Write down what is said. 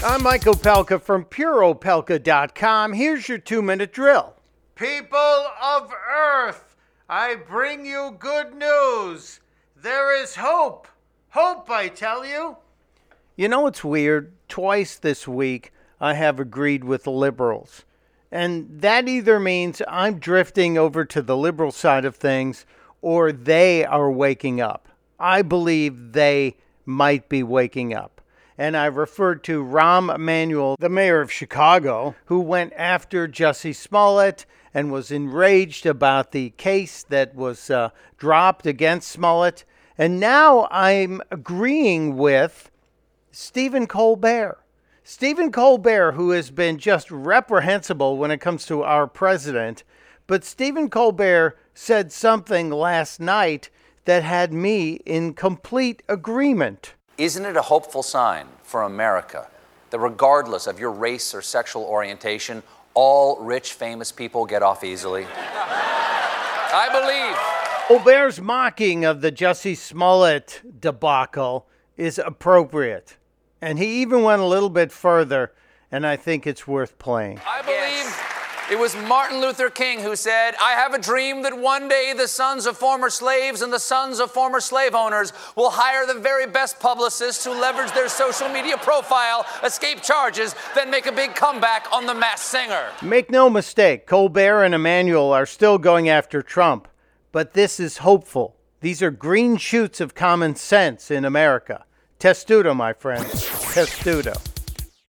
I'm Mike Opelka from PureOpelka.com. Here's your two minute drill. People of Earth, I bring you good news. There is hope. Hope, I tell you. You know it's weird? Twice this week, I have agreed with the liberals. And that either means I'm drifting over to the liberal side of things or they are waking up. I believe they might be waking up and I referred to Rahm Emanuel, the mayor of Chicago, who went after Jussie Smollett and was enraged about the case that was uh, dropped against Smollett. And now I'm agreeing with Stephen Colbert. Stephen Colbert, who has been just reprehensible when it comes to our president, but Stephen Colbert said something last night that had me in complete agreement. Isn't it a hopeful sign for America that regardless of your race or sexual orientation, all rich, famous people get off easily? I believe. Colbert's mocking of the Jussie Smollett debacle is appropriate. And he even went a little bit further, and I think it's worth playing. I believe it was Martin Luther King who said, I have a dream that one day the sons of former slaves and the sons of former slave owners will hire the very best publicists who leverage their social media profile, escape charges, then make a big comeback on The Masked Singer. Make no mistake, Colbert and Emanuel are still going after Trump, but this is hopeful. These are green shoots of common sense in America. Testudo, my friends. Testudo.